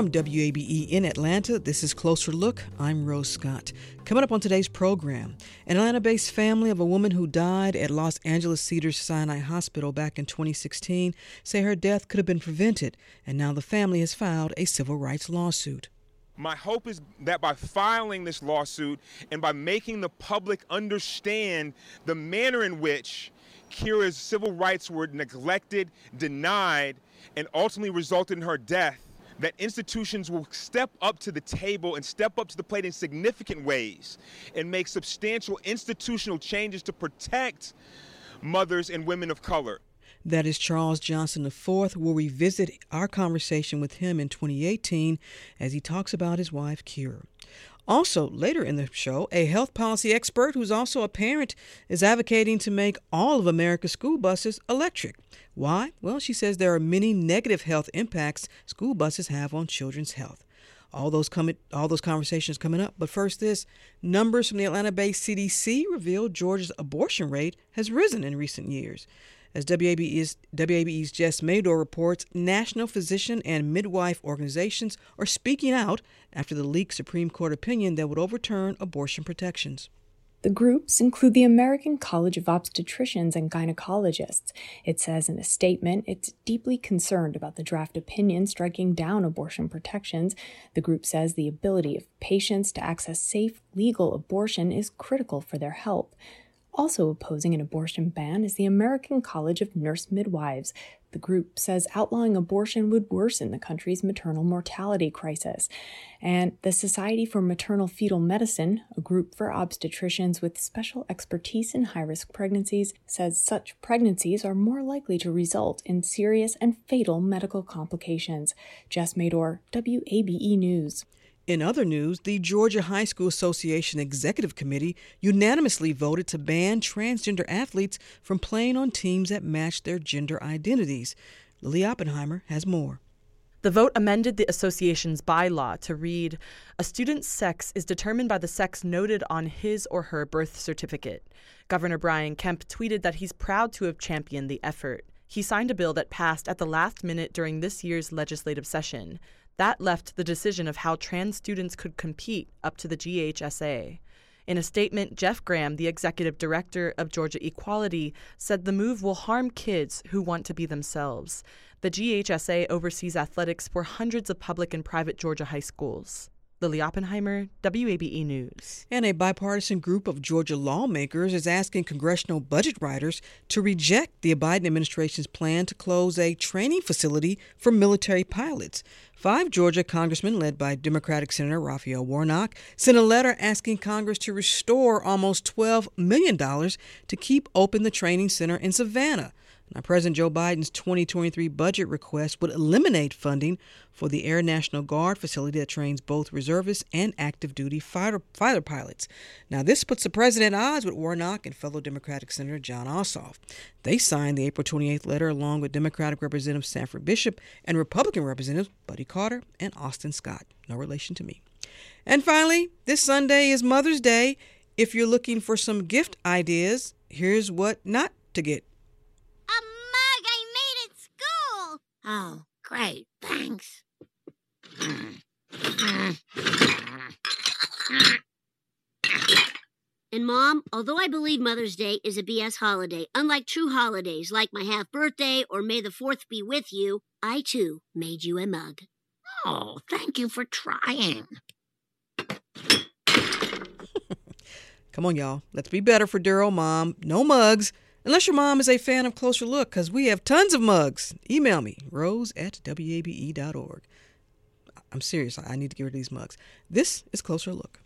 From WABE in Atlanta, this is Closer Look. I'm Rose Scott. Coming up on today's program, an Atlanta based family of a woman who died at Los Angeles Cedars Sinai Hospital back in 2016 say her death could have been prevented, and now the family has filed a civil rights lawsuit. My hope is that by filing this lawsuit and by making the public understand the manner in which Kira's civil rights were neglected, denied, and ultimately resulted in her death, that institutions will step up to the table and step up to the plate in significant ways and make substantial institutional changes to protect mothers and women of color. That is Charles Johnson IV. We'll revisit our conversation with him in 2018 as he talks about his wife, Kira. Also, later in the show, a health policy expert who's also a parent is advocating to make all of America's school buses electric. Why? Well, she says there are many negative health impacts school buses have on children's health. All those coming, all those conversations coming up. But first, this numbers from the Atlanta-based CDC reveal Georgia's abortion rate has risen in recent years. As WABE's, WABE's Jess Mador reports, national physician and midwife organizations are speaking out after the leaked Supreme Court opinion that would overturn abortion protections. The groups include the American College of Obstetricians and Gynecologists. It says in a statement it's deeply concerned about the draft opinion striking down abortion protections. The group says the ability of patients to access safe, legal abortion is critical for their health. Also opposing an abortion ban is the American College of Nurse Midwives. The group says outlawing abortion would worsen the country's maternal mortality crisis. And the Society for Maternal Fetal Medicine, a group for obstetricians with special expertise in high risk pregnancies, says such pregnancies are more likely to result in serious and fatal medical complications. Jess Mador, WABE News. In other news, the Georgia High School Association Executive Committee unanimously voted to ban transgender athletes from playing on teams that match their gender identities. Lily Oppenheimer has more. The vote amended the association's bylaw to read A student's sex is determined by the sex noted on his or her birth certificate. Governor Brian Kemp tweeted that he's proud to have championed the effort. He signed a bill that passed at the last minute during this year's legislative session. That left the decision of how trans students could compete up to the GHSA. In a statement, Jeff Graham, the executive director of Georgia Equality, said the move will harm kids who want to be themselves. The GHSA oversees athletics for hundreds of public and private Georgia high schools. Lily Oppenheimer, WABE News. And a bipartisan group of Georgia lawmakers is asking congressional budget writers to reject the Biden administration's plan to close a training facility for military pilots. Five Georgia congressmen, led by Democratic Senator Raphael Warnock, sent a letter asking Congress to restore almost $12 million to keep open the training center in Savannah. Now, President Joe Biden's 2023 budget request would eliminate funding for the Air National Guard facility that trains both reservists and active duty fighter, fighter pilots. Now, this puts the president at odds with Warnock and fellow Democratic Senator Jon Ossoff. They signed the April 28th letter along with Democratic Representative Sanford Bishop and Republican Representatives Buddy Carter and Austin Scott. No relation to me. And finally, this Sunday is Mother's Day. If you're looking for some gift ideas, here's what not to get Oh, great. Thanks. And Mom, although I believe Mother's Day is a BS holiday, unlike true holidays like my half birthday or May the 4th be with you, I too made you a mug. Oh, thank you for trying. Come on, y'all. Let's be better for Daryl, Mom. No mugs. Unless your mom is a fan of Closer Look, because we have tons of mugs. Email me, rose at wabe.org. I'm serious. I need to get rid of these mugs. This is Closer Look.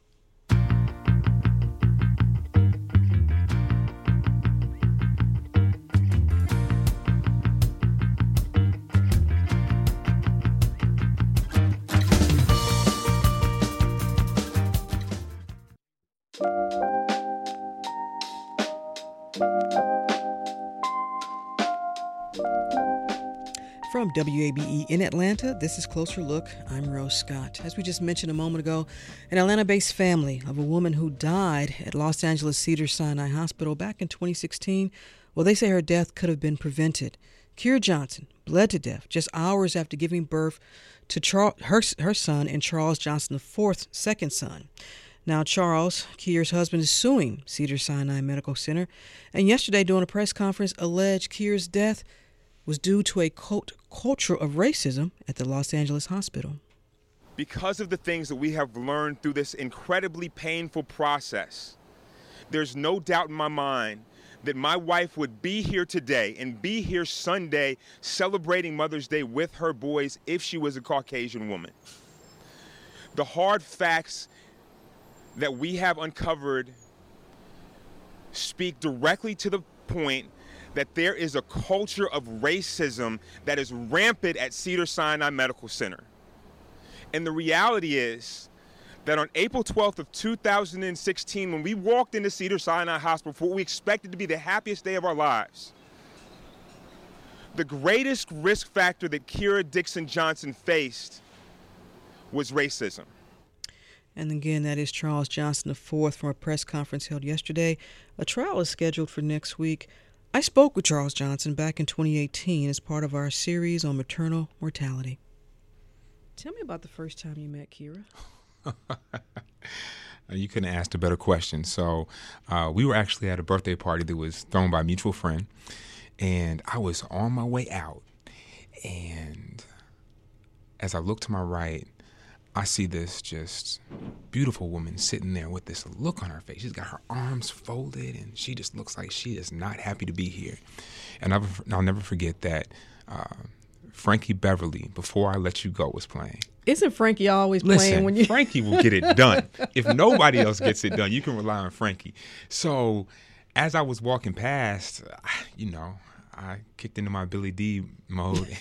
From WABE in Atlanta, this is Closer Look. I'm Rose Scott. As we just mentioned a moment ago, an Atlanta based family of a woman who died at Los Angeles Cedar Sinai Hospital back in 2016. Well, they say her death could have been prevented. Kira Johnson bled to death just hours after giving birth to Char- her, her son and Charles Johnson, fourth, second son. Now, Charles, Kira's husband, is suing Cedar Sinai Medical Center, and yesterday during a press conference alleged Kira's death was due to a cult culture of racism at the Los Angeles hospital. Because of the things that we have learned through this incredibly painful process, there's no doubt in my mind that my wife would be here today and be here Sunday celebrating Mother's Day with her boys if she was a Caucasian woman. The hard facts that we have uncovered speak directly to the point that there is a culture of racism that is rampant at Cedar Sinai Medical Center. And the reality is that on April 12th of 2016, when we walked into Cedar Sinai Hospital for what we expected to be the happiest day of our lives, the greatest risk factor that Kira Dixon Johnson faced was racism. And again, that is Charles Johnson IV from a press conference held yesterday. A trial is scheduled for next week. I spoke with Charles Johnson back in 2018 as part of our series on maternal mortality. Tell me about the first time you met Kira. you couldn't ask a better question. So, uh, we were actually at a birthday party that was thrown by a mutual friend, and I was on my way out. And as I looked to my right, I see this just beautiful woman sitting there with this look on her face. She's got her arms folded and she just looks like she is not happy to be here. And I'll, I'll never forget that uh, Frankie Beverly, Before I Let You Go, was playing. Isn't Frankie always Listen, playing when you. Frankie will get it done. if nobody else gets it done, you can rely on Frankie. So as I was walking past, you know, I kicked into my Billy Dee mode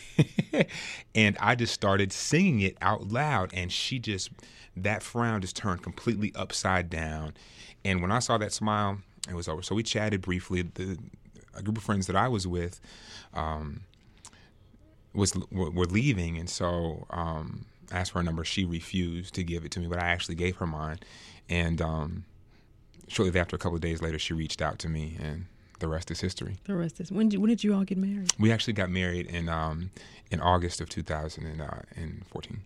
and I just started singing it out loud. And she just, that frown just turned completely upside down. And when I saw that smile, it was over. So we chatted briefly. The a group of friends that I was with um, was were leaving, and so um, I asked for a number. She refused to give it to me, but I actually gave her mine. And um, shortly after, a couple of days later, she reached out to me, and the rest is history. The rest is when did, when did you all get married? We actually got married in um, in August of 2014.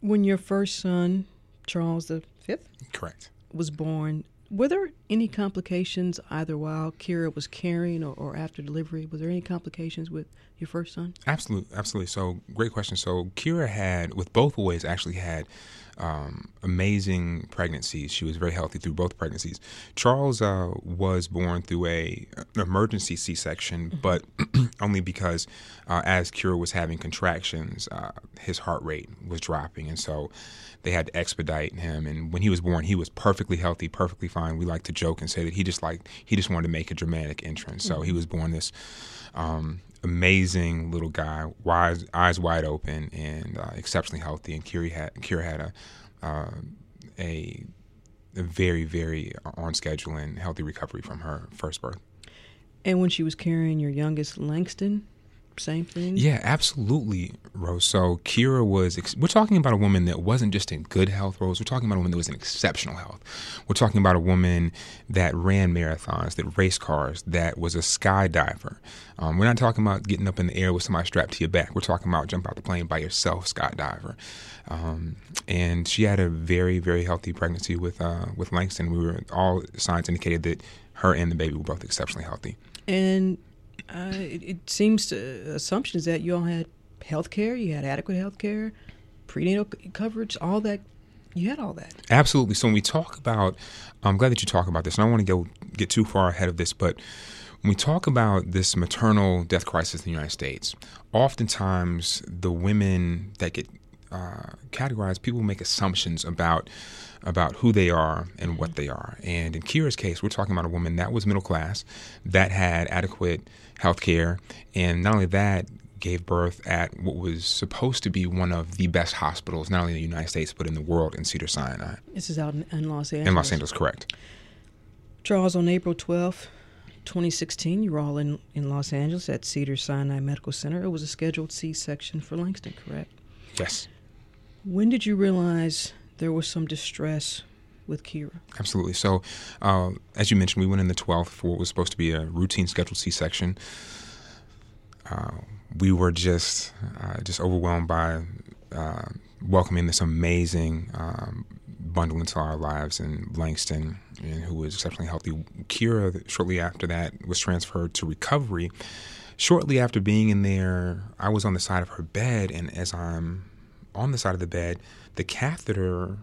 When your first son, Charles the Fifth, correct, was born, were there any complications either while Kira was carrying or, or, after delivery? Was there any complications with your first son? Absolutely, absolutely. So, great question. So, Kira had, with both boys, actually had um, amazing pregnancies. She was very healthy through both pregnancies. Charles uh, was born through a an emergency C-section, mm-hmm. but only because uh, as Kira was having contractions, uh, his heart rate was dropping, and so they had to expedite him. And when he was born, he was perfectly healthy, perfectly fine. We like to joke and say that he just like he just wanted to make a dramatic entrance. So mm-hmm. he was born this. Um, amazing little guy, wise, eyes wide open, and uh, exceptionally healthy. And Kira had Kira had a uh, a, a very very on schedule and healthy recovery from her first birth. And when she was carrying your youngest, Langston, same thing? Yeah, absolutely, Rose. So Kira was, we're talking about a woman that wasn't just in good health, Rose. We're talking about a woman that was in exceptional health. We're talking about a woman that ran marathons, that raced cars, that was a skydiver. Um, we're not talking about getting up in the air with somebody strapped to your back. We're talking about jump out the plane by yourself, skydiver. Um, and she had a very, very healthy pregnancy with uh, with Langston. We were all signs indicated that her and the baby were both exceptionally healthy. And uh, it, it, seems to assumptions that you all had health care, you had adequate health care, prenatal coverage, all that You had all that. Absolutely. So when we talk about, I'm glad that you talk about this, and I don't want to go get too far ahead of this, but when we talk about this maternal death crisis in the United States, oftentimes the women that get uh, categorized, people make assumptions about about who they are and what they are. And in Kira's case, we're talking about a woman that was middle class, that had adequate health care, and not only that, gave birth at what was supposed to be one of the best hospitals, not only in the United States, but in the world in Cedar Sinai. This is out in, in Los Angeles. In Los Angeles, correct. Charles, on April 12th, 2016, you were all in, in Los Angeles at Cedar Sinai Medical Center. It was a scheduled C section for Langston, correct? Yes. When did you realize there was some distress with Kira? Absolutely. So, uh, as you mentioned, we went in the 12th for what was supposed to be a routine scheduled C section. Uh, we were just uh, just overwhelmed by uh, welcoming this amazing um, bundle into our lives in Langston, and who was exceptionally healthy. Kira, shortly after that, was transferred to recovery. Shortly after being in there, I was on the side of her bed, and as I'm on the side of the bed, the catheter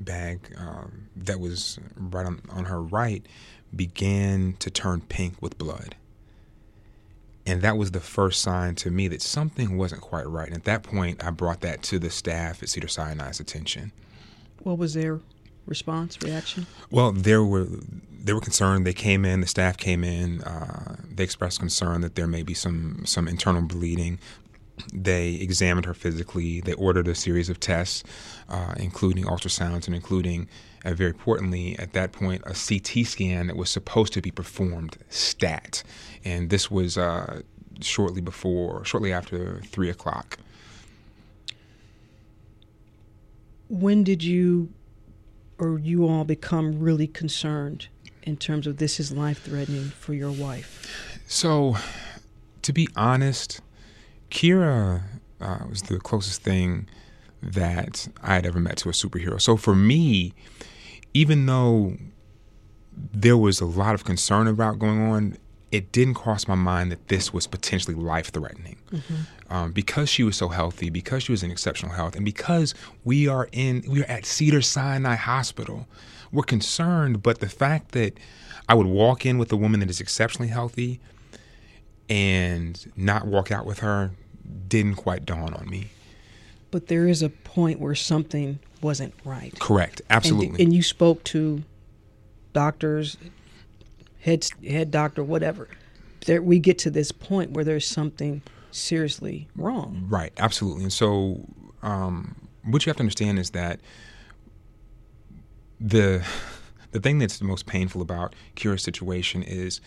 bag um, that was right on, on her right began to turn pink with blood. And that was the first sign to me that something wasn't quite right. And at that point, I brought that to the staff at Cedar Sinai's attention. What was their response, reaction? Well, there were they were concerned. They came in. The staff came in. Uh, they expressed concern that there may be some some internal bleeding. They examined her physically. They ordered a series of tests, uh, including ultrasounds and including, uh, very importantly, at that point, a CT scan that was supposed to be performed stat and this was uh, shortly before, shortly after three o'clock. When did you, or you all, become really concerned in terms of this is life threatening for your wife? So, to be honest, Kira uh, was the closest thing that I had ever met to a superhero. So for me, even though there was a lot of concern about going on, it didn't cross my mind that this was potentially life threatening. Mm-hmm. Um, because she was so healthy, because she was in exceptional health, and because we are in we are at Cedar Sinai Hospital, we're concerned. But the fact that I would walk in with a woman that is exceptionally healthy and not walk out with her didn't quite dawn on me. But there is a point where something wasn't right. Correct. Absolutely. And, and you spoke to doctors, head head doctor, whatever. There, we get to this point where there's something seriously wrong. Right, absolutely. And so, um, what you have to understand is that the the thing that's the most painful about Kira's situation is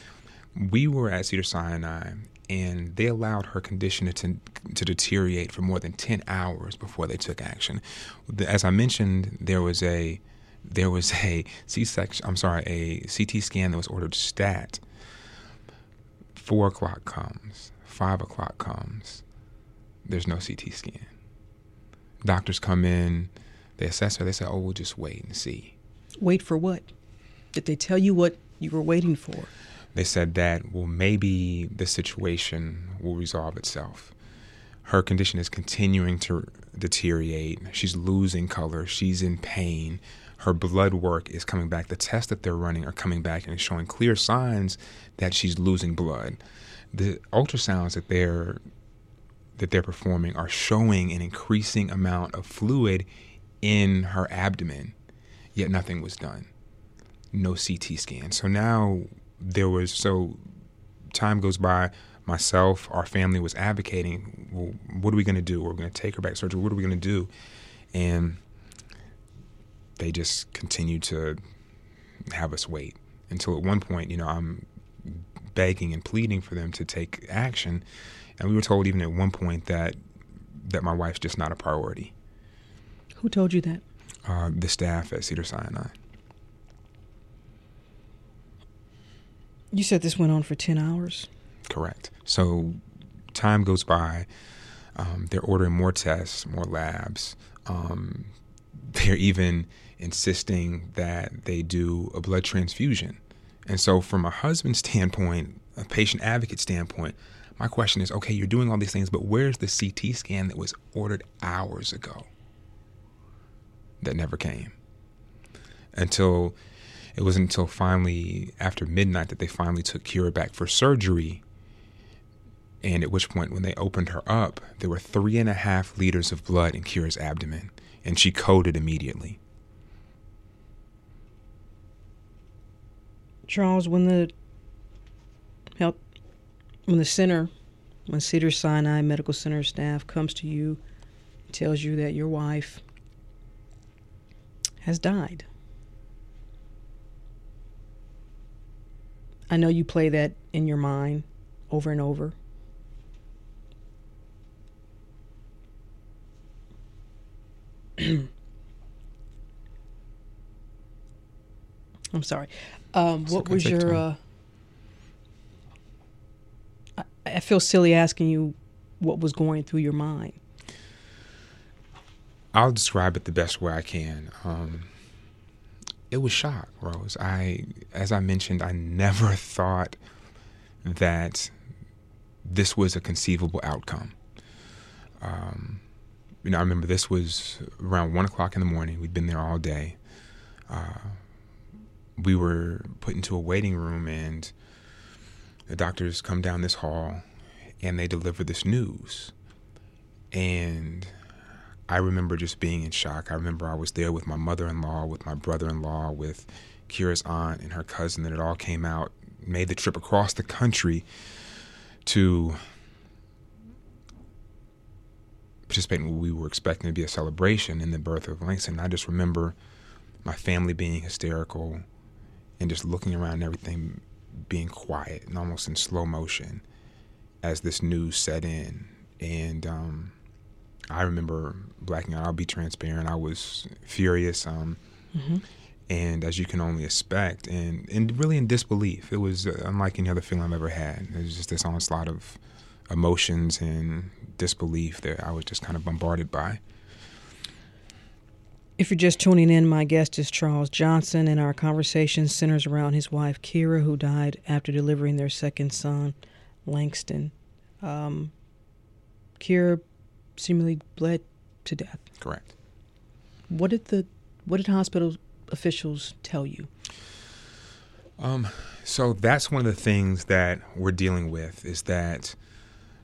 we were at Cedar Sinai and they allowed her condition to, to deteriorate for more than 10 hours before they took action. As I mentioned, there was a there was a C-section, I'm sorry, a CT scan that was ordered stat. Four o'clock comes, five o'clock comes. There's no CT scan. Doctors come in, they assess her. They say, "Oh, we'll just wait and see." Wait for what? Did they tell you what you were waiting for? They said that well, maybe the situation will resolve itself. Her condition is continuing to deteriorate. She's losing color. She's in pain her blood work is coming back. The tests that they're running are coming back and showing clear signs that she's losing blood. The ultrasounds that they're that they're performing are showing an increasing amount of fluid in her abdomen, yet nothing was done. No CT scan. So now there was so time goes by myself, our family was advocating, well, what are we going to do? We're going to take her back to surgery. What are we going to do? And they just continued to have us wait until at one point, you know, I'm begging and pleading for them to take action, and we were told even at one point that that my wife's just not a priority. Who told you that? Uh, the staff at Cedar Sinai. You said this went on for ten hours. Correct. So time goes by. Um, they're ordering more tests, more labs. Um, they're even insisting that they do a blood transfusion. And so, from a husband's standpoint, a patient advocate standpoint, my question is okay, you're doing all these things, but where's the CT scan that was ordered hours ago? that never came. Until it wasn't until finally after midnight that they finally took Kira back for surgery. And at which point, when they opened her up, there were three and a half liters of blood in Kira's abdomen, and she coded immediately. Charles, when the help, when the center, when Cedar Sinai Medical Center staff comes to you, tells you that your wife has died. I know you play that in your mind over and over. I'm sorry. Um, what was your? Uh, I, I feel silly asking you what was going through your mind. I'll describe it the best way I can. Um, it was shock, Rose. I, as I mentioned, I never thought that this was a conceivable outcome. Um, you know, I remember this was around one o'clock in the morning. We'd been there all day. Uh, we were put into a waiting room, and the doctors come down this hall, and they deliver this news. And I remember just being in shock. I remember I was there with my mother in law, with my brother in law, with Kira's aunt and her cousin, and it all came out, made the trip across the country to participate in what we were expecting to be a celebration in the birth of Langston. I just remember my family being hysterical and just looking around and everything being quiet and almost in slow motion as this news set in. And um, I remember blacking out. I'll be transparent. I was furious. Um, Mm-hmm. and as you can only expect, and, and really in disbelief. It was uh, unlike any other feeling I've ever had. It was just this onslaught of emotions and disbelief that I was just kind of bombarded by. If you're just tuning in, my guest is Charles Johnson, and our conversation centers around his wife, Kira, who died after delivering their second son, Langston. Um, Kira seemingly bled to death. Correct. What did the what did hospital officials tell you? Um, so that's one of the things that we're dealing with is that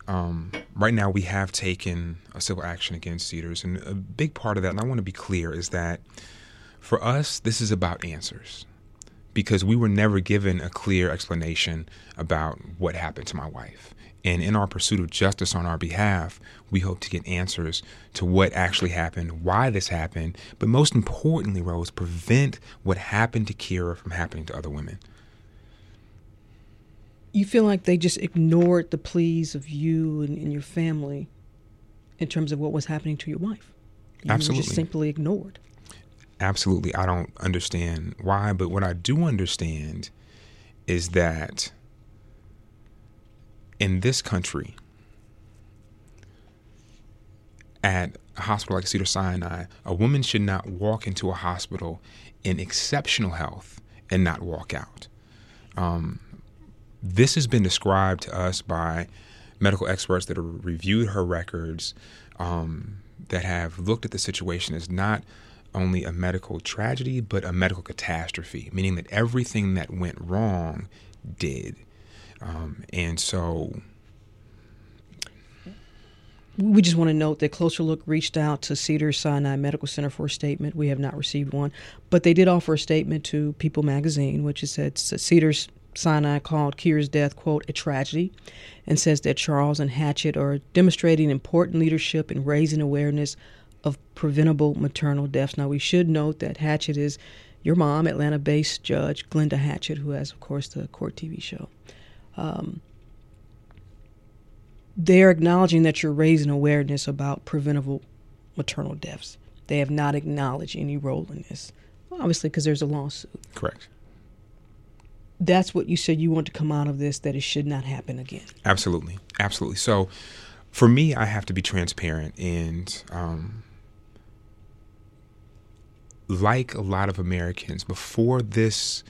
um, right now we have taken a civil action against Cedars, and a big part of that, and I want to be clear, is that for us this is about answers because we were never given a clear explanation about what happened to my wife. And in our pursuit of justice on our behalf, we hope to get answers to what actually happened, why this happened, but most importantly, Rose, prevent what happened to Kira from happening to other women. You feel like they just ignored the pleas of you and, and your family in terms of what was happening to your wife. You were Absolutely. just simply ignored. Absolutely. I don't understand why, but what I do understand is that in this country, at a hospital like Cedar Sinai, a woman should not walk into a hospital in exceptional health and not walk out. Um, this has been described to us by medical experts that have reviewed her records, um, that have looked at the situation as not only a medical tragedy, but a medical catastrophe, meaning that everything that went wrong did. Um, and so We just want to note that Closer Look reached out to Cedar Sinai Medical Center for a statement. We have not received one, but they did offer a statement to People Magazine, which is that Cedar Sinai called Kira's death, quote, a tragedy, and says that Charles and Hatchett are demonstrating important leadership in raising awareness of preventable maternal deaths. Now, we should note that Hatchett is your mom, Atlanta based judge Glenda Hatchett, who has, of course, the court TV show. Um, they're acknowledging that you're raising awareness about preventable maternal deaths. They have not acknowledged any role in this, obviously, because there's a lawsuit. correct. That's what you said you want to come out of this, that it should not happen again. Absolutely, absolutely. So, for me, I have to be transparent, and um, like a lot of Americans, before this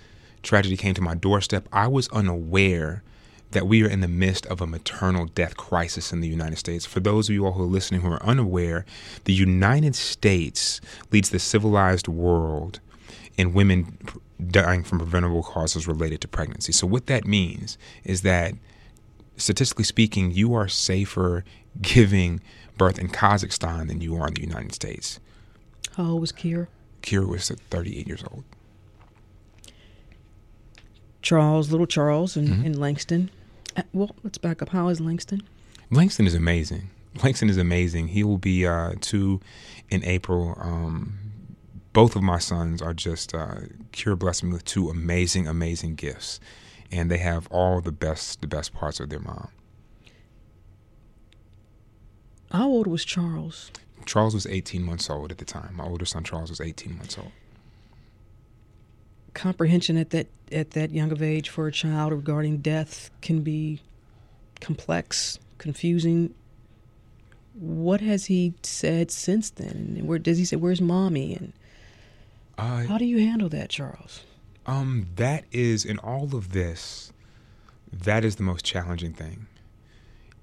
tragedy came to my doorstep, I was unaware that we are in the midst of a maternal death crisis in the United States. For those of you all who are listening who are unaware, the United States leads the civilized world in women dying from preventable causes related to pregnancy. So, what that means is that statistically speaking, you are safer giving birth in Kazakhstan than you are in the United States. How old was Kira? Kira was 38 years old. Charles, little Charles, in, mm-hmm. in Langston. Well, let's back up. How is Langston? Langston is amazing. Langston is amazing. He will be uh, two in April. Um, both of my sons are just uh, blessed me with two amazing, amazing gifts, and they have all the best, the best parts of their mom. How old was Charles? Charles was 18 months old at the time. My older son Charles was 18 months old. Comprehension at that at that young of age for a child regarding death can be complex, confusing. What has he said since then? Where does he say, "Where's mommy?" and uh, how do you handle that, Charles? Um, that is in all of this. That is the most challenging thing,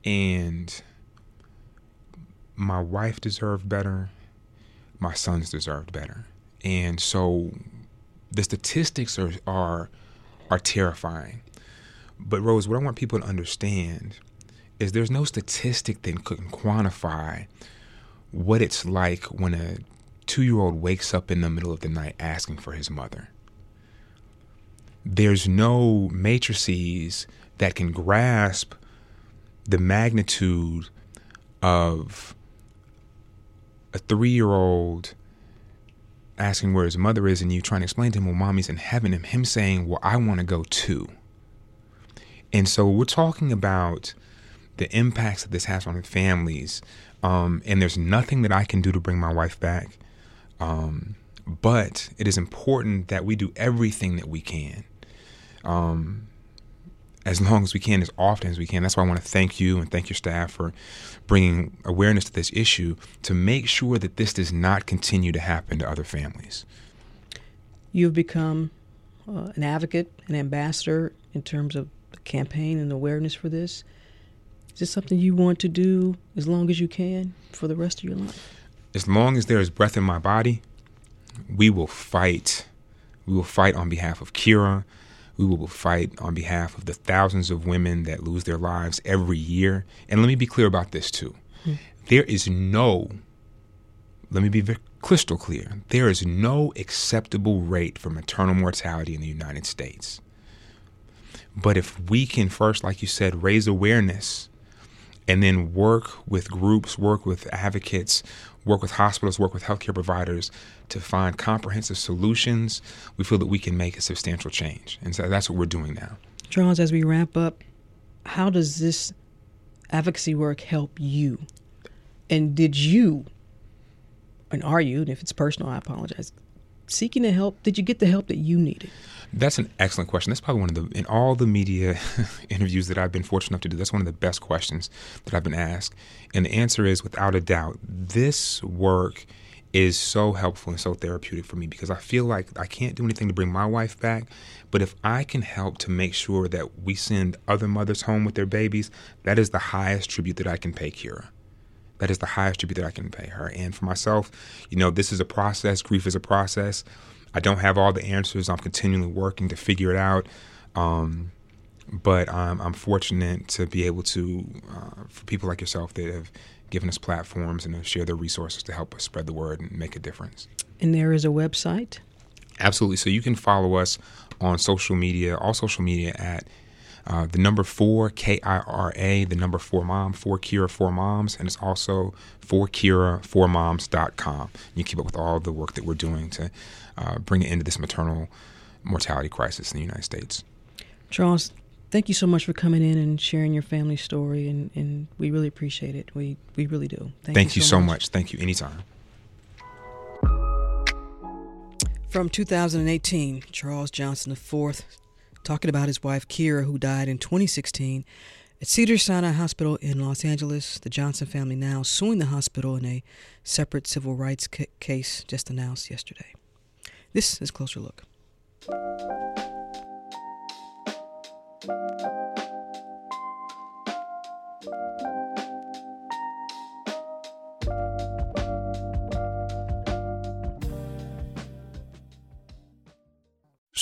and my wife deserved better. My sons deserved better, and so the statistics are are are terrifying. But Rose, what I want people to understand is there's no statistic that can quantify what it's like when a two year old wakes up in the middle of the night asking for his mother. There's no matrices that can grasp the magnitude of a three year old asking where his mother is and you trying to explain to him, well, mommy's in heaven, and him saying, well, I want to go too. And so we're talking about the impacts that this has on families. Um, and there's nothing that I can do to bring my wife back. Um, but it is important that we do everything that we can. Um, as long as we can, as often as we can. That's why I want to thank you and thank your staff for bringing awareness to this issue to make sure that this does not continue to happen to other families. You've become uh, an advocate, an ambassador in terms of the campaign and awareness for this. Is this something you want to do as long as you can for the rest of your life? As long as there is breath in my body, we will fight. We will fight on behalf of Kira we will fight on behalf of the thousands of women that lose their lives every year. And let me be clear about this too. Mm. There is no, let me be crystal clear, there is no acceptable rate for maternal mortality in the United States. But if we can first, like you said, raise awareness and then work with groups, work with advocates, work with hospitals, work with healthcare providers to find comprehensive solutions, we feel that we can make a substantial change. And so that's what we're doing now. Charles, as we wrap up, how does this advocacy work help you? And did you, and are you, and if it's personal, I apologize, seeking the help? Did you get the help that you needed? That's an excellent question. That's probably one of the in all the media interviews that I've been fortunate enough to do. That's one of the best questions that I've been asked, and the answer is without a doubt, this work is so helpful and so therapeutic for me because I feel like I can't do anything to bring my wife back, but if I can help to make sure that we send other mothers home with their babies, that is the highest tribute that I can pay Kira. That is the highest tribute that I can pay her. And for myself, you know, this is a process. Grief is a process. I don't have all the answers. I'm continually working to figure it out. Um, but I'm, I'm, fortunate to be able to, uh, for people like yourself that have given us platforms and have shared their resources to help us spread the word and make a difference. And there is a website? Absolutely. So you can follow us on social media, all social media at uh, the number four K I R A, the number four mom, four Kira, four moms, and it's also for Kira, four moms.com. You keep up with all the work that we're doing to uh, bring it into this maternal mortality crisis in the United States. Charles, thank you so much for coming in and sharing your family story, and, and we really appreciate it. We we really do. Thank, thank you, so, much. much. Thank you. Anytime. From 2018, Charles Johnson IV talking about his wife Kira, who died in 2016 at Cedars-Sinai Hospital in Los Angeles. The Johnson family now suing the hospital in a separate civil rights ca- case just announced yesterday. This is Closer Look.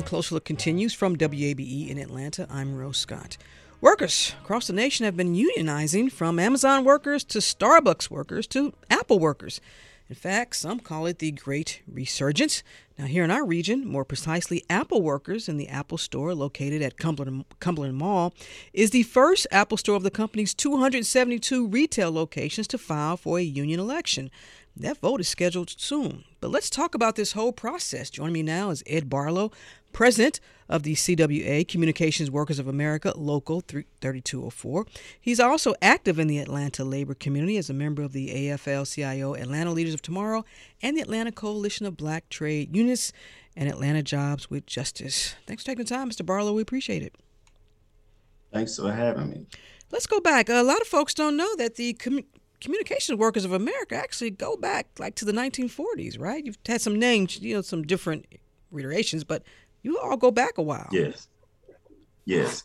And Closer Look continues from WABE in Atlanta. I'm Rose Scott. Workers across the nation have been unionizing from Amazon workers to Starbucks workers to Apple workers. In fact, some call it the Great Resurgence. Now, here in our region, more precisely, Apple workers in the Apple store located at Cumberland, Cumberland Mall is the first Apple store of the company's 272 retail locations to file for a union election. That vote is scheduled soon. But let's talk about this whole process. Joining me now is Ed Barlow, president of the CWA, Communications Workers of America, Local 3204. He's also active in the Atlanta labor community as a member of the AFL CIO Atlanta Leaders of Tomorrow and the Atlanta Coalition of Black Trade Unions and Atlanta Jobs with Justice. Thanks for taking the time, Mr. Barlow. We appreciate it. Thanks for having me. Let's go back. A lot of folks don't know that the com- Communications Workers of America actually go back like to the 1940s, right? You've had some names, you know, some different reiterations, but you all go back a while. Yes. Yes.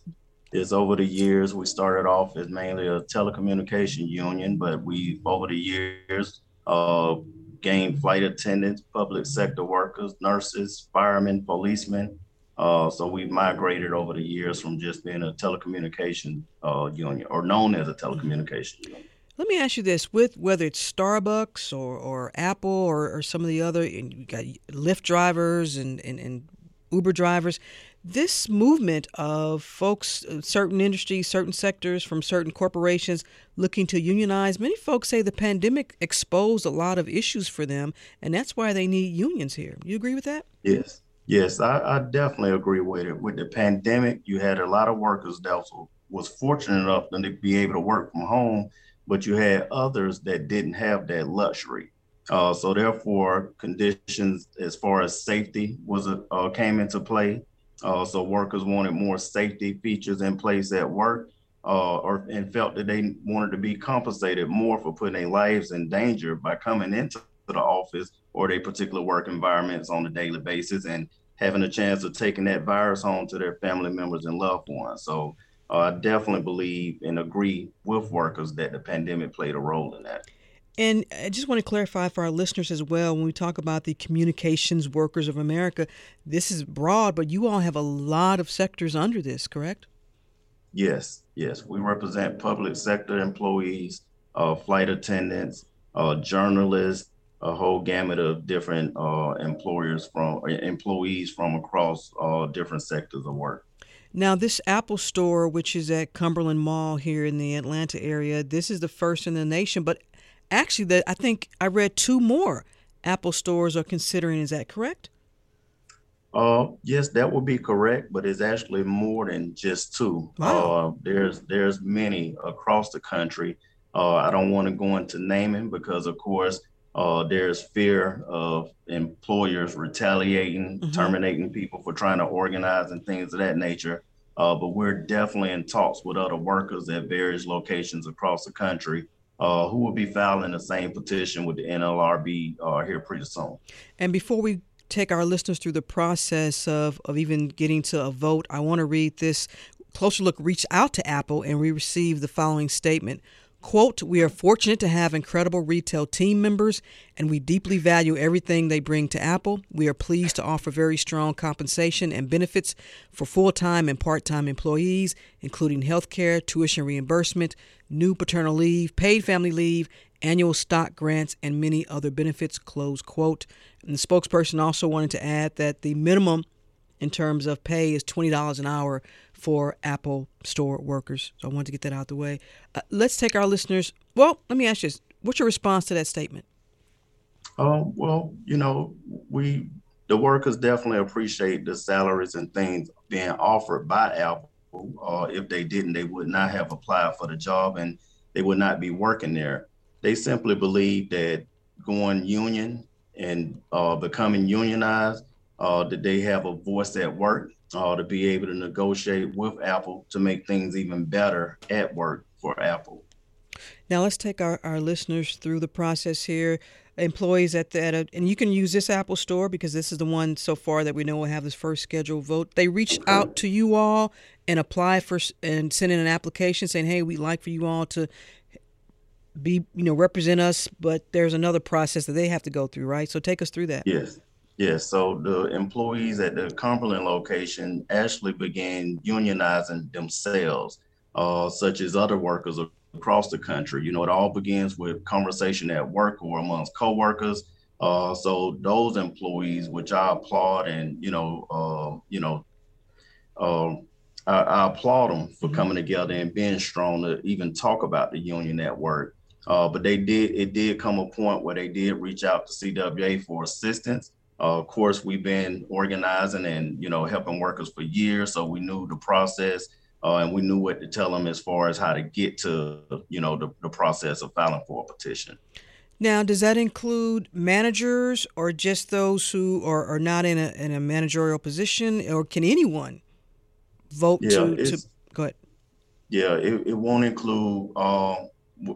It's over the years. We started off as mainly a telecommunication union, but we, over the years, uh, gained flight attendants, public sector workers, nurses, firemen, policemen. Uh, so we've migrated over the years from just being a telecommunication uh, union or known as a telecommunication union. Let me ask you this: with whether it's Starbucks or, or Apple or, or some of the other, and you got Lyft drivers and, and, and Uber drivers. This movement of folks, uh, certain industries, certain sectors from certain corporations looking to unionize, many folks say the pandemic exposed a lot of issues for them, and that's why they need unions here. You agree with that? Yes. Yes, I, I definitely agree with it. With the pandemic, you had a lot of workers that was, was fortunate enough to be able to work from home, but you had others that didn't have that luxury. Uh, so therefore, conditions as far as safety was a, uh, came into play. Uh, so workers wanted more safety features in place at work, uh, or and felt that they wanted to be compensated more for putting their lives in danger by coming into the office or their particular work environments on a daily basis and having a chance of taking that virus home to their family members and loved ones. So I definitely believe and agree with workers that the pandemic played a role in that. And I just want to clarify for our listeners as well when we talk about the communications workers of America, this is broad, but you all have a lot of sectors under this, correct? Yes, yes. We represent public sector employees, uh, flight attendants, uh, journalists, a whole gamut of different uh, employers from employees from across uh, different sectors of work. Now, this Apple store, which is at Cumberland Mall here in the Atlanta area, this is the first in the nation, but actually that I think I read two more Apple stores are considering. Is that correct? Uh, yes, that would be correct, but it's actually more than just two. Wow. Uh, there's there's many across the country. Uh, I don't want to go into naming because, of course, uh, there's fear of employers retaliating, mm-hmm. terminating people for trying to organize and things of that nature. Uh, but we're definitely in talks with other workers at various locations across the country uh, who will be filing the same petition with the NLRB uh, here pretty soon. And before we take our listeners through the process of, of even getting to a vote, I want to read this. Closer Look reached out to Apple and we received the following statement. Quote, we are fortunate to have incredible retail team members and we deeply value everything they bring to Apple. We are pleased to offer very strong compensation and benefits for full time and part time employees, including health care, tuition reimbursement, new paternal leave, paid family leave, annual stock grants, and many other benefits. Close quote. And the spokesperson also wanted to add that the minimum in terms of pay is $20 an hour for Apple store workers. So I wanted to get that out the way. Uh, let's take our listeners. Well, let me ask you this. What's your response to that statement? Um, well, you know, we the workers definitely appreciate the salaries and things being offered by Apple. Uh, if they didn't, they would not have applied for the job and they would not be working there. They simply believe that going union and uh, becoming unionized, uh, that they have a voice at work uh, to be able to negotiate with Apple to make things even better at work for Apple. Now let's take our, our listeners through the process here. Employees at the at a, and you can use this Apple Store because this is the one so far that we know will have this first scheduled vote. They reach out to you all and apply for and send in an application saying, "Hey, we'd like for you all to be you know represent us," but there's another process that they have to go through, right? So take us through that. Yes. Yes, so the employees at the Cumberland location actually began unionizing themselves, uh, such as other workers across the country. You know, it all begins with conversation at work or amongst coworkers. Uh, so those employees, which I applaud, and you know, uh, you know, uh, I, I, applaud them for mm-hmm. coming together and being strong to even talk about the union at work. Uh, but they did, it did come a point where they did reach out to CWA for assistance. Uh, of course, we've been organizing and you know helping workers for years, so we knew the process uh, and we knew what to tell them as far as how to get to you know the, the process of filing for a petition. Now, does that include managers or just those who are, are not in a, in a managerial position, or can anyone vote yeah, to, to go ahead? Yeah, it, it won't include uh,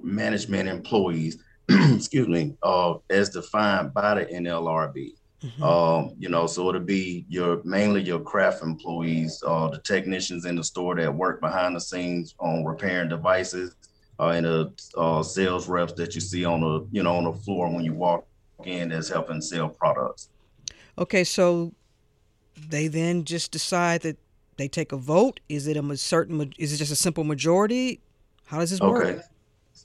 management employees, excuse me, uh, as defined by the NLRB. Mm-hmm. Um, you know, so it'll be your mainly your craft employees, uh, the technicians in the store that work behind the scenes on repairing devices, uh, and the uh, sales reps that you see on the you know on the floor when you walk in that's helping sell products. Okay, so they then just decide that they take a vote. Is it a certain? Is it just a simple majority? How does this okay. work?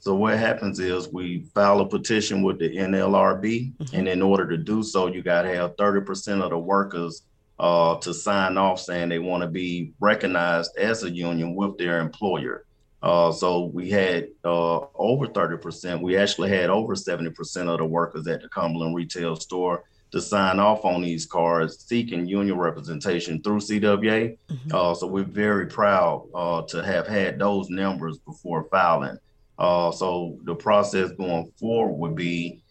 So what happens is we file a petition with the NLRB, mm-hmm. and in order to do so, you got to have 30% of the workers uh, to sign off saying they want to be recognized as a union with their employer. Uh, so we had uh, over 30%. We actually had over 70% of the workers at the Cumberland retail store to sign off on these cards seeking union representation through CWA. Mm-hmm. Uh, so we're very proud uh, to have had those numbers before filing. Uh, so the process going forward would be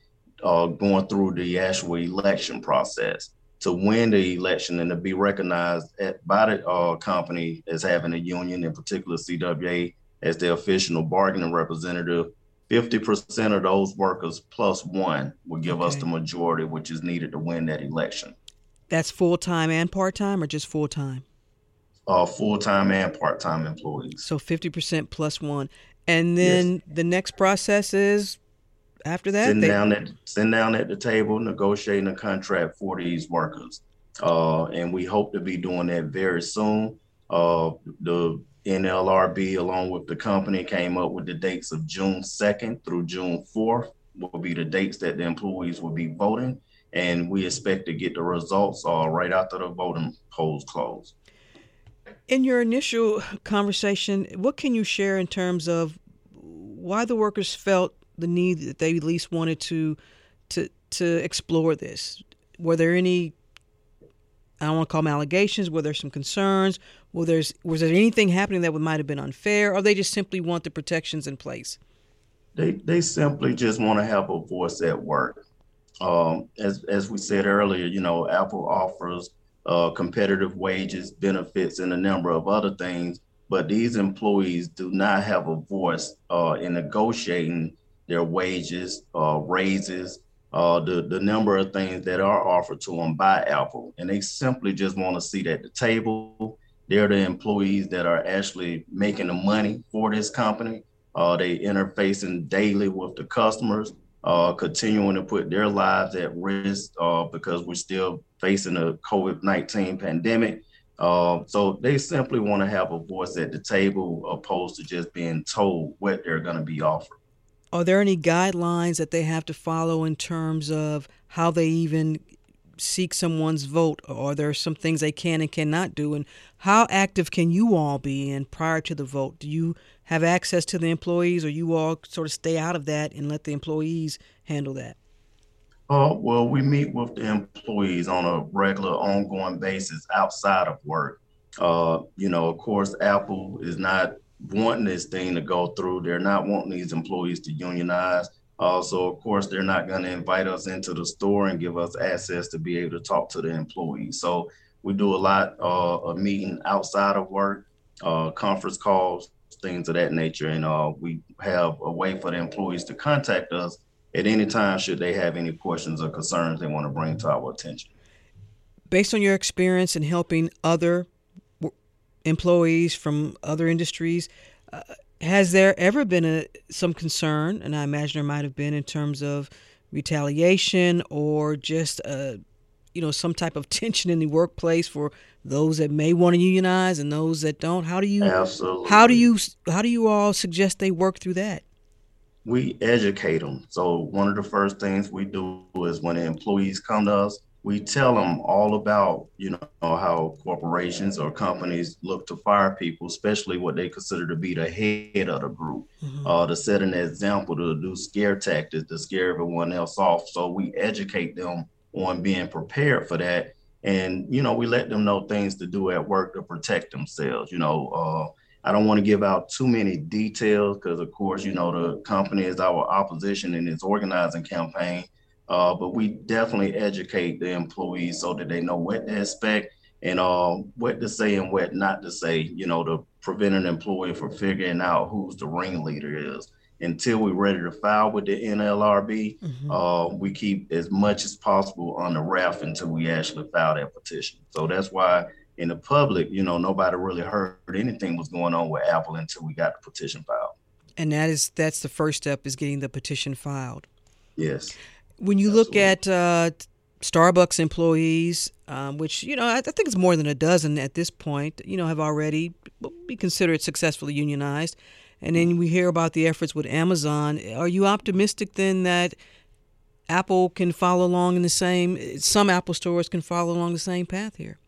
uh, going through the actual election process to win the election and to be recognized at, by the uh, company as having a union, in particular CWA, as the official bargaining representative. 50% of those workers plus one will give okay. us the majority, which is needed to win that election. That's full time and part time, or just full time? Uh, full time and part time employees. So 50% plus one. And then yes. the next process is after that sitting they... down at sitting down at the table, negotiating a contract for these workers. Uh, and we hope to be doing that very soon. Uh, the NLRB, along with the company, came up with the dates of June 2nd through June 4th will be the dates that the employees will be voting. And we expect to get the results uh, right after the voting polls close. In your initial conversation, what can you share in terms of why the workers felt the need that they at least wanted to to to explore this? Were there any I don't want to call them allegations. Were there some concerns? Were there's was there anything happening that might have been unfair, or they just simply want the protections in place? They they simply just want to have a voice at work. Um, as as we said earlier, you know, Apple offers uh, competitive wages, benefits, and a number of other things. But these employees do not have a voice uh, in negotiating their wages, uh, raises, uh, the the number of things that are offered to them by Apple, and they simply just want to sit at the table. They're the employees that are actually making the money for this company. Uh, they interfacing daily with the customers uh, continuing to put their lives at risk uh, because we're still facing a COVID 19 pandemic. Uh, so they simply want to have a voice at the table opposed to just being told what they're going to be offered. Are there any guidelines that they have to follow in terms of how they even seek someone's vote? Are there some things they can and cannot do? And how active can you all be in prior to the vote? Do you have access to the employees, or you all sort of stay out of that and let the employees handle that? Uh, well, we meet with the employees on a regular, ongoing basis outside of work. Uh, you know, of course, Apple is not wanting this thing to go through. They're not wanting these employees to unionize. Uh, so, of course, they're not going to invite us into the store and give us access to be able to talk to the employees. So, we do a lot uh, of meeting outside of work, uh, conference calls, things of that nature. And uh, we have a way for the employees to contact us at any time should they have any questions or concerns they want to bring to our attention. Based on your experience in helping other employees from other industries, uh, has there ever been a some concern, and I imagine there might have been in terms of retaliation or just a you know some type of tension in the workplace for those that may want to unionize and those that don't how do you Absolutely. how do you how do you all suggest they work through that we educate them so one of the first things we do is when the employees come to us we tell them all about you know how corporations or companies look to fire people especially what they consider to be the head of the group mm-hmm. uh, to set an example to do scare tactics to scare everyone else off so we educate them on being prepared for that. And, you know, we let them know things to do at work to protect themselves. You know, uh, I don't want to give out too many details because, of course, you know, the company is our opposition in its organizing campaign. Uh, but we definitely educate the employees so that they know what to expect and uh, what to say and what not to say, you know, to prevent an employee from figuring out who's the ringleader is until we're ready to file with the NLRB, mm-hmm. uh, we keep as much as possible on the wrap until we actually file that petition. So that's why in the public, you know, nobody really heard anything was going on with Apple until we got the petition filed. And that is that's the first step is getting the petition filed. Yes. When you Absolutely. look at uh, Starbucks employees, um, which you know I, I, think it's more than a dozen at this point, you know, have already be considered successfully unionized. And then we hear about the efforts with Amazon. Are you optimistic then that Apple can follow along in the same, some Apple stores can follow along the same path here?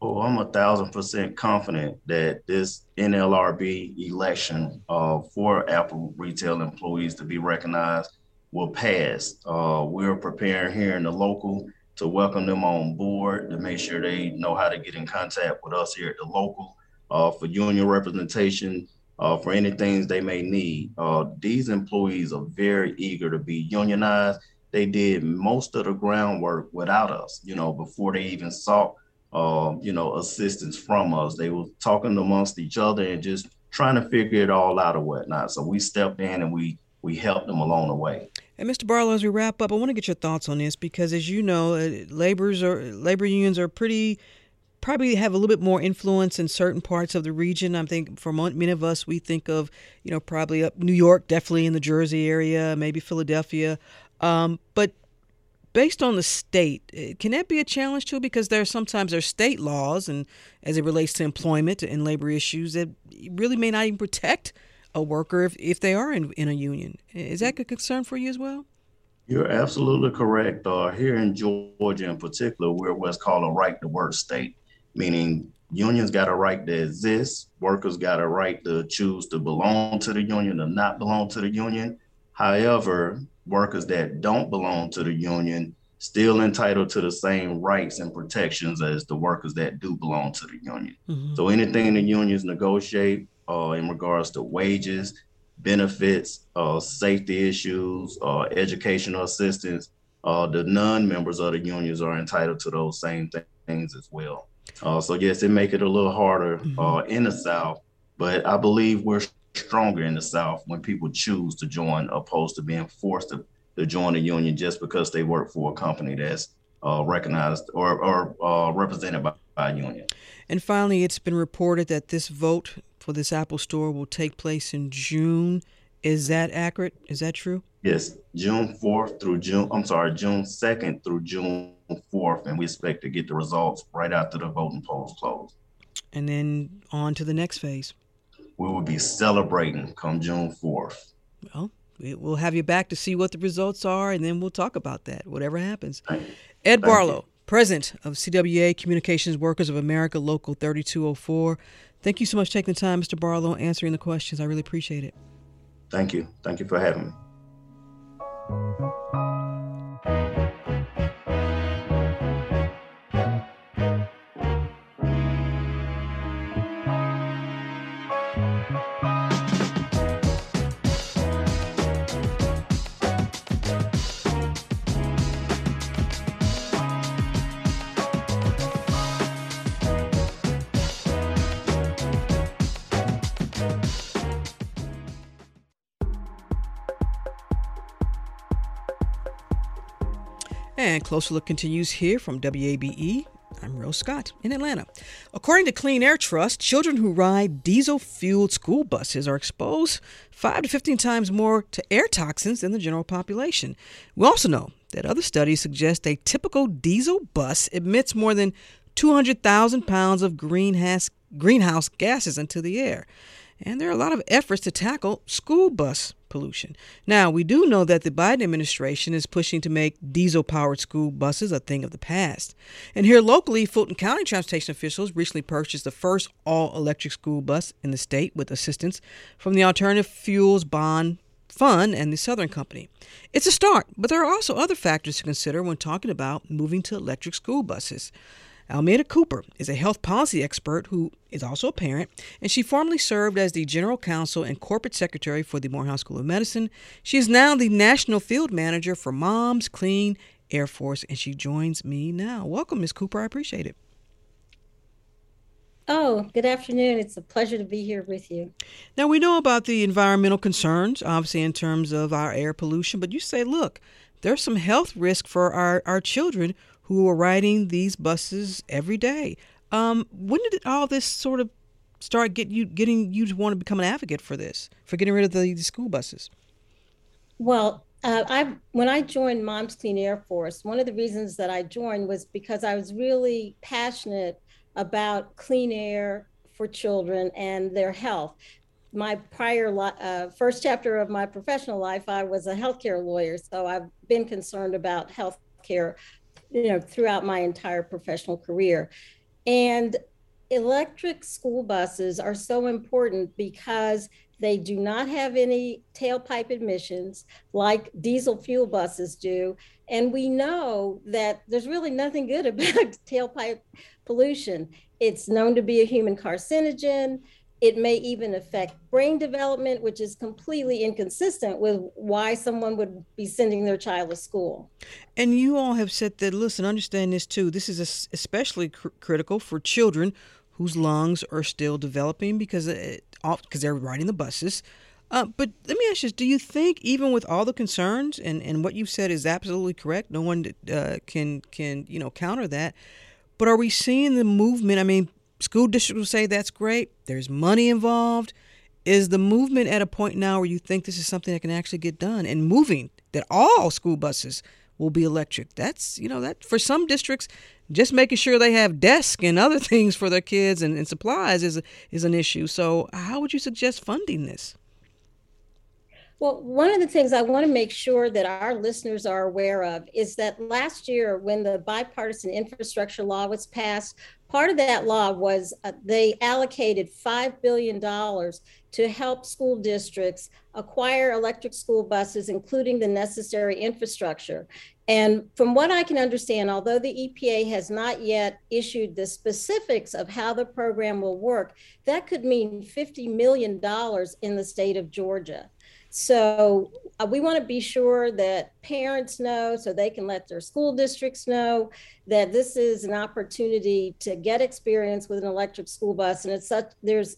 Oh, I'm a thousand percent confident that this NLRB election uh, for Apple retail employees to be recognized will pass. Uh, we're preparing here in the local to welcome them on board to make sure they know how to get in contact with us here at the local uh, for union representation uh, for any things they may need. Uh, these employees are very eager to be unionized. They did most of the groundwork without us, you know, before they even sought, uh, you know, assistance from us. They were talking amongst each other and just trying to figure it all out or whatnot. So we stepped in and we we helped them along the way. And Mr. Barlow, as we wrap up, I want to get your thoughts on this because, as you know, uh, labor's are labor unions are pretty probably have a little bit more influence in certain parts of the region. I think for many of us, we think of, you know, probably up New York, definitely in the Jersey area, maybe Philadelphia. Um, but based on the state, eh, can that be a challenge too? Because there are sometimes there are state laws, and as it relates to employment and labor issues, that really may not even protect a worker if, if they are in, in a union. Is that a concern for you as well? You're absolutely correct. Uh, here in Georgia, in particular, we're what's called a right to work state meaning unions got a right to exist, workers got a right to choose to belong to the union or not belong to the union. However, workers that don't belong to the union still entitled to the same rights and protections as the workers that do belong to the union. Mm-hmm. So anything the unions negotiate uh, in regards to wages, benefits, uh, safety issues, uh, educational assistance, uh, the non-members of the unions are entitled to those same th- things as well. Uh, so yes, it make it a little harder mm-hmm. uh, in the South, but I believe we're stronger in the South when people choose to join, opposed to being forced to, to join a union just because they work for a company that's uh, recognized or, or uh, represented by, by a union. And finally, it's been reported that this vote for this Apple store will take place in June. Is that accurate? Is that true? Yes, June 4th through June, I'm sorry, June 2nd through June 4th, and we expect to get the results right after the voting polls close. And then on to the next phase. We will be celebrating come June 4th. Well, we'll have you back to see what the results are, and then we'll talk about that, whatever happens. Ed Barlow, you. President of CWA Communications Workers of America, Local 3204. Thank you so much for taking the time, Mr. Barlow, answering the questions. I really appreciate it. Thank you. Thank you for having me. And Closer Look continues here from WABE. I'm Rose Scott in Atlanta. According to Clean Air Trust, children who ride diesel fueled school buses are exposed 5 to 15 times more to air toxins than the general population. We also know that other studies suggest a typical diesel bus emits more than 200,000 pounds of greenhouse, greenhouse gases into the air. And there are a lot of efforts to tackle school bus pollution. Now, we do know that the Biden administration is pushing to make diesel powered school buses a thing of the past. And here locally, Fulton County transportation officials recently purchased the first all electric school bus in the state with assistance from the Alternative Fuels Bond Fund and the Southern Company. It's a start, but there are also other factors to consider when talking about moving to electric school buses. Almeta Cooper is a health policy expert who is also a parent, and she formerly served as the general counsel and corporate secretary for the Morehouse School of Medicine. She is now the national field manager for Moms Clean Air Force, and she joins me now. Welcome, Ms. Cooper. I appreciate it. Oh, good afternoon. It's a pleasure to be here with you. Now, we know about the environmental concerns, obviously, in terms of our air pollution, but you say, look, there's some health risk for our, our children who are riding these buses every day. Um, when did all this sort of start you getting you to want to become an advocate for this, for getting rid of the, the school buses? Well, uh, I when I joined Moms Clean Air Force, one of the reasons that I joined was because I was really passionate about clean air for children and their health. My prior uh, first chapter of my professional life, I was a healthcare lawyer, so I've been concerned about healthcare you know, throughout my entire professional career. And electric school buses are so important because they do not have any tailpipe emissions like diesel fuel buses do. And we know that there's really nothing good about tailpipe pollution. It's known to be a human carcinogen. It may even affect brain development, which is completely inconsistent with why someone would be sending their child to school. And you all have said that, listen, understand this too. This is especially cr- critical for children whose lungs are still developing because because they're riding the buses. Uh, but let me ask you: Do you think, even with all the concerns and, and what you've said is absolutely correct, no one uh, can can you know counter that. But are we seeing the movement? I mean, school districts will say that's great. There's money involved. Is the movement at a point now where you think this is something that can actually get done and moving that all school buses will be electric? That's you know that for some districts, just making sure they have desks and other things for their kids and, and supplies is is an issue. So how would you suggest funding this? Well, one of the things I want to make sure that our listeners are aware of is that last year, when the bipartisan infrastructure law was passed, part of that law was uh, they allocated $5 billion to help school districts acquire electric school buses, including the necessary infrastructure. And from what I can understand, although the EPA has not yet issued the specifics of how the program will work, that could mean $50 million in the state of Georgia. So uh, we want to be sure that parents know so they can let their school districts know that this is an opportunity to get experience with an electric school bus and it's such there's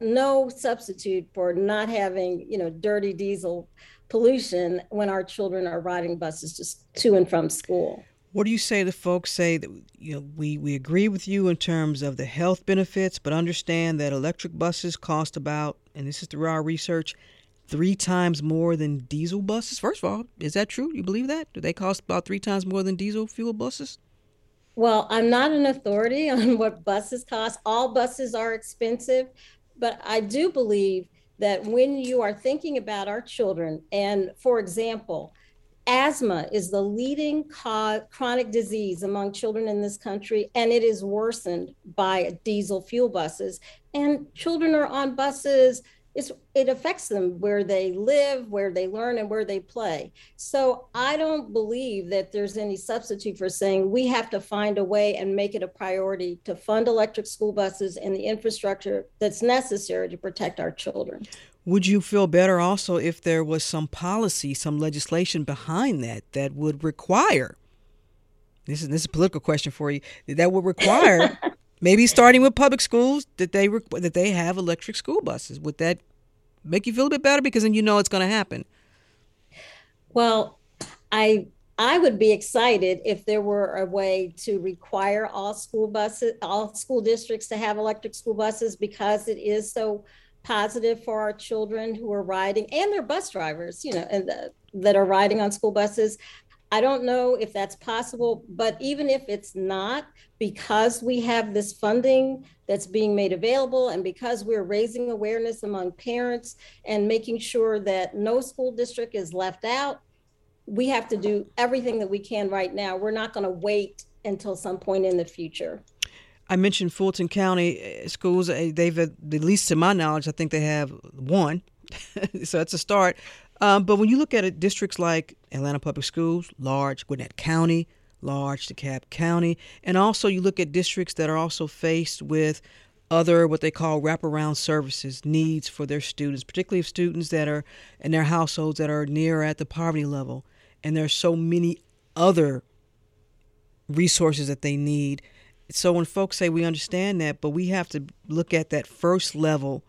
no substitute for not having, you know, dirty diesel pollution when our children are riding buses just to and from school. What do you say to folks say that you know we, we agree with you in terms of the health benefits, but understand that electric buses cost about, and this is through our research, three times more than diesel buses? First of all, is that true? You believe that? Do they cost about three times more than diesel fuel buses? Well, I'm not an authority on what buses cost. All buses are expensive, but I do believe that when you are thinking about our children, and for example, asthma is the leading cause, chronic disease among children in this country, and it is worsened by diesel fuel buses. And children are on buses it's, it affects them where they live, where they learn, and where they play. So I don't believe that there's any substitute for saying we have to find a way and make it a priority to fund electric school buses and the infrastructure that's necessary to protect our children. Would you feel better also if there was some policy, some legislation behind that that would require? This is this is a political question for you. That would require maybe starting with public schools that they that they have electric school buses. Would that make you feel a bit better because then you know it's going to happen? Well, I I would be excited if there were a way to require all school buses, all school districts to have electric school buses because it is so positive for our children who are riding and their bus drivers, you know, and the, that are riding on school buses. I don't know if that's possible, but even if it's not, because we have this funding that's being made available and because we're raising awareness among parents and making sure that no school district is left out, we have to do everything that we can right now. We're not going to wait until some point in the future. I mentioned Fulton County eh, schools. Eh, they've, at least to my knowledge, I think they have one. so that's a start. Um, but when you look at it, districts like Atlanta Public Schools, large, Gwinnett County, large, DeKalb County, and also you look at districts that are also faced with other what they call wraparound services needs for their students, particularly of students that are in their households that are near at the poverty level and there's so many other resources that they need. So when folks say we understand that, but we have to look at that first level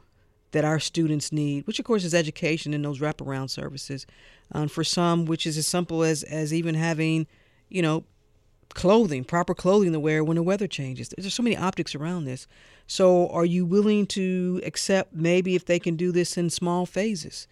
that our students need, which of course is education and those wraparound services. Um, for some, which is as simple as as even having, you know, clothing, proper clothing to wear when the weather changes. There's so many optics around this. So, are you willing to accept maybe if they can do this in small phases?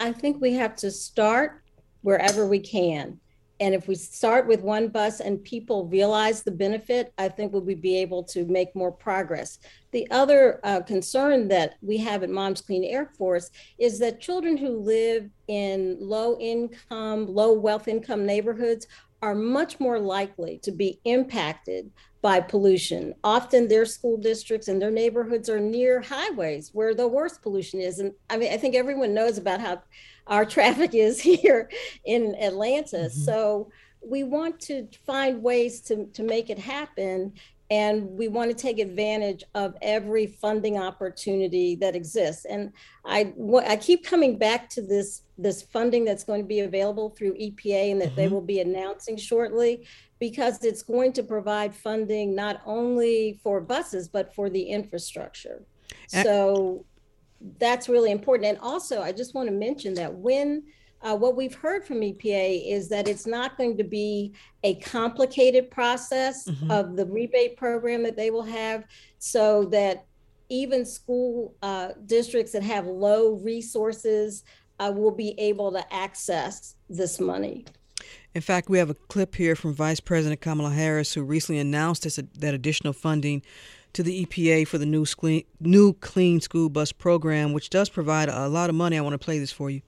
I think we have to start wherever we can. And if we start with one bus and people realize the benefit, I think we'll be able to make more progress. The other uh, concern that we have at Moms Clean Air Force is that children who live in low income, low wealth income neighborhoods are much more likely to be impacted by pollution. Often their school districts and their neighborhoods are near highways where the worst pollution is. And I mean, I think everyone knows about how our traffic is here in Atlanta. Mm-hmm. So we want to find ways to, to make it happen. And we want to take advantage of every funding opportunity that exists. And I, I keep coming back to this, this funding that's going to be available through EPA and that mm-hmm. they will be announcing shortly because it's going to provide funding not only for buses, but for the infrastructure. So that's really important. And also, I just want to mention that when uh, what we've heard from EPA is that it's not going to be a complicated process mm-hmm. of the rebate program that they will have, so that even school uh, districts that have low resources uh, will be able to access this money. In fact, we have a clip here from Vice President Kamala Harris, who recently announced this, that additional funding to the EPA for the new, clean, new clean school bus program, which does provide a lot of money. I want to play this for you.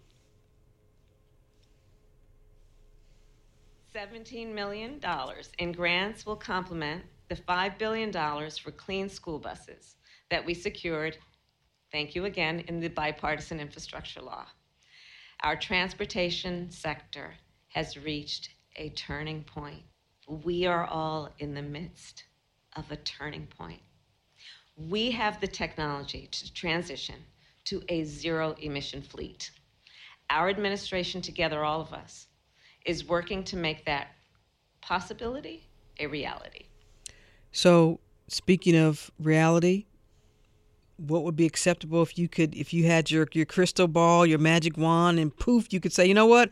$17 million in grants will complement the $5 billion for clean school buses that we secured, thank you again, in the bipartisan infrastructure law. Our transportation sector has reached a turning point. We are all in the midst of a turning point we have the technology to transition to a zero emission fleet. Our administration, together, all of us, is working to make that possibility a reality. So, speaking of reality, what would be acceptable if you could if you had your your crystal ball, your magic wand and poof, you could say, "You know what?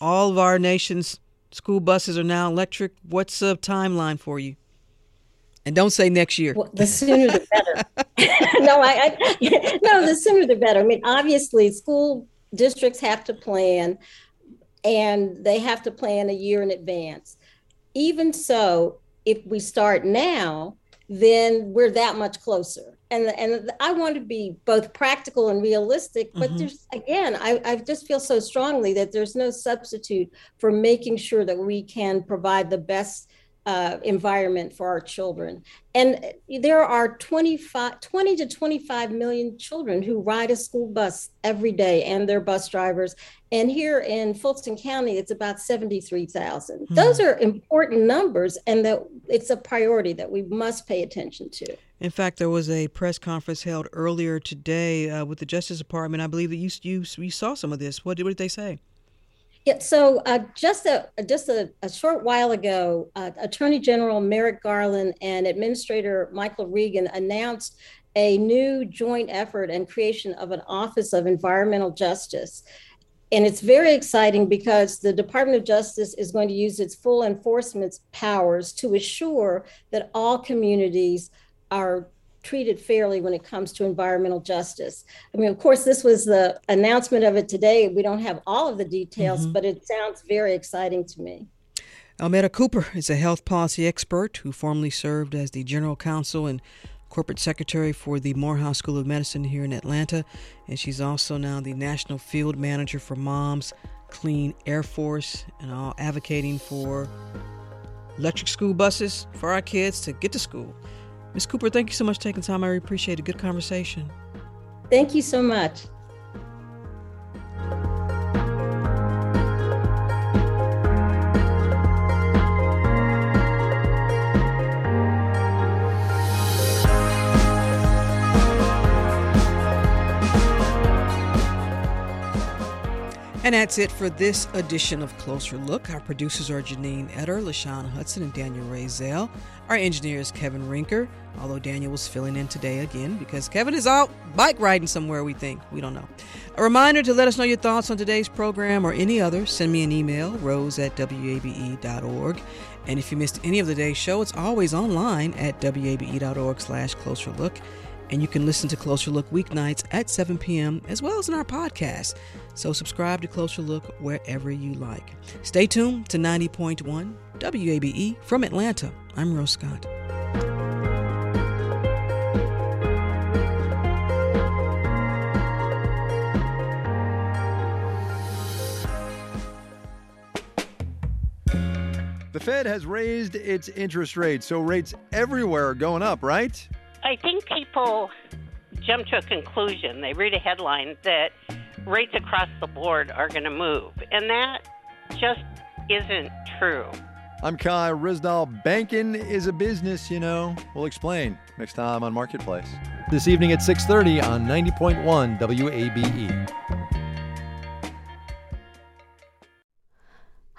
All of our nation's school buses are now electric. What's the timeline for you?" And don't say next year. Well, the sooner the better. no, I, I no, the sooner the better. I mean, obviously, school districts have to plan, and they have to plan a year in advance. Even so, if we start now, then we're that much closer. And and I want to be both practical and realistic, but mm-hmm. there's again, I, I just feel so strongly that there's no substitute for making sure that we can provide the best uh, environment for our children. And there are 25, 20 to 25 million children who ride a school bus every day and their bus drivers. And here in Fulton County, it's about 73,000. Hmm. Those are important numbers, and that it's a priority that we must pay attention to. In fact, there was a press conference held earlier today uh, with the Justice Department. I believe that you, you, you saw some of this. What did, what did they say? Yeah, so uh, just a just a, a, short while ago, uh, Attorney General Merrick Garland and Administrator Michael Regan announced a new joint effort and creation of an Office of Environmental Justice. And it's very exciting because the Department of Justice is going to use its full enforcement powers to assure that all communities are treated fairly when it comes to environmental justice. I mean, of course, this was the announcement of it today. We don't have all of the details, mm-hmm. but it sounds very exciting to me. Almeta Cooper is a health policy expert who formerly served as the general counsel and corporate secretary for the Morehouse School of Medicine here in Atlanta. And she's also now the national field manager for Moms Clean Air Force and all advocating for electric school buses for our kids to get to school. Ms. Cooper, thank you so much for taking time. I really appreciate a good conversation. Thank you so much. And that's it for this edition of Closer Look. Our producers are Janine Eder, LaShawn Hudson, and Daniel Razel. Our engineer is Kevin Rinker, although Daniel was filling in today again because Kevin is out bike riding somewhere, we think. We don't know. A reminder to let us know your thoughts on today's program or any other. Send me an email, rose at wabe.org. And if you missed any of the day's show, it's always online at wabe.org slash closer look. And you can listen to Closer Look weeknights at 7 p.m. as well as in our podcast. So subscribe to Closer Look wherever you like. Stay tuned to 90.1 WABE from Atlanta. I'm Rose Scott. The Fed has raised its interest rates, so rates everywhere are going up, right? I think people jump to a conclusion. They read a headline that rates across the board are going to move, and that just isn't true. I'm Kai Ryssdal. Banking is a business, you know. We'll explain next time on Marketplace. This evening at 6:30 on 90.1 WABE.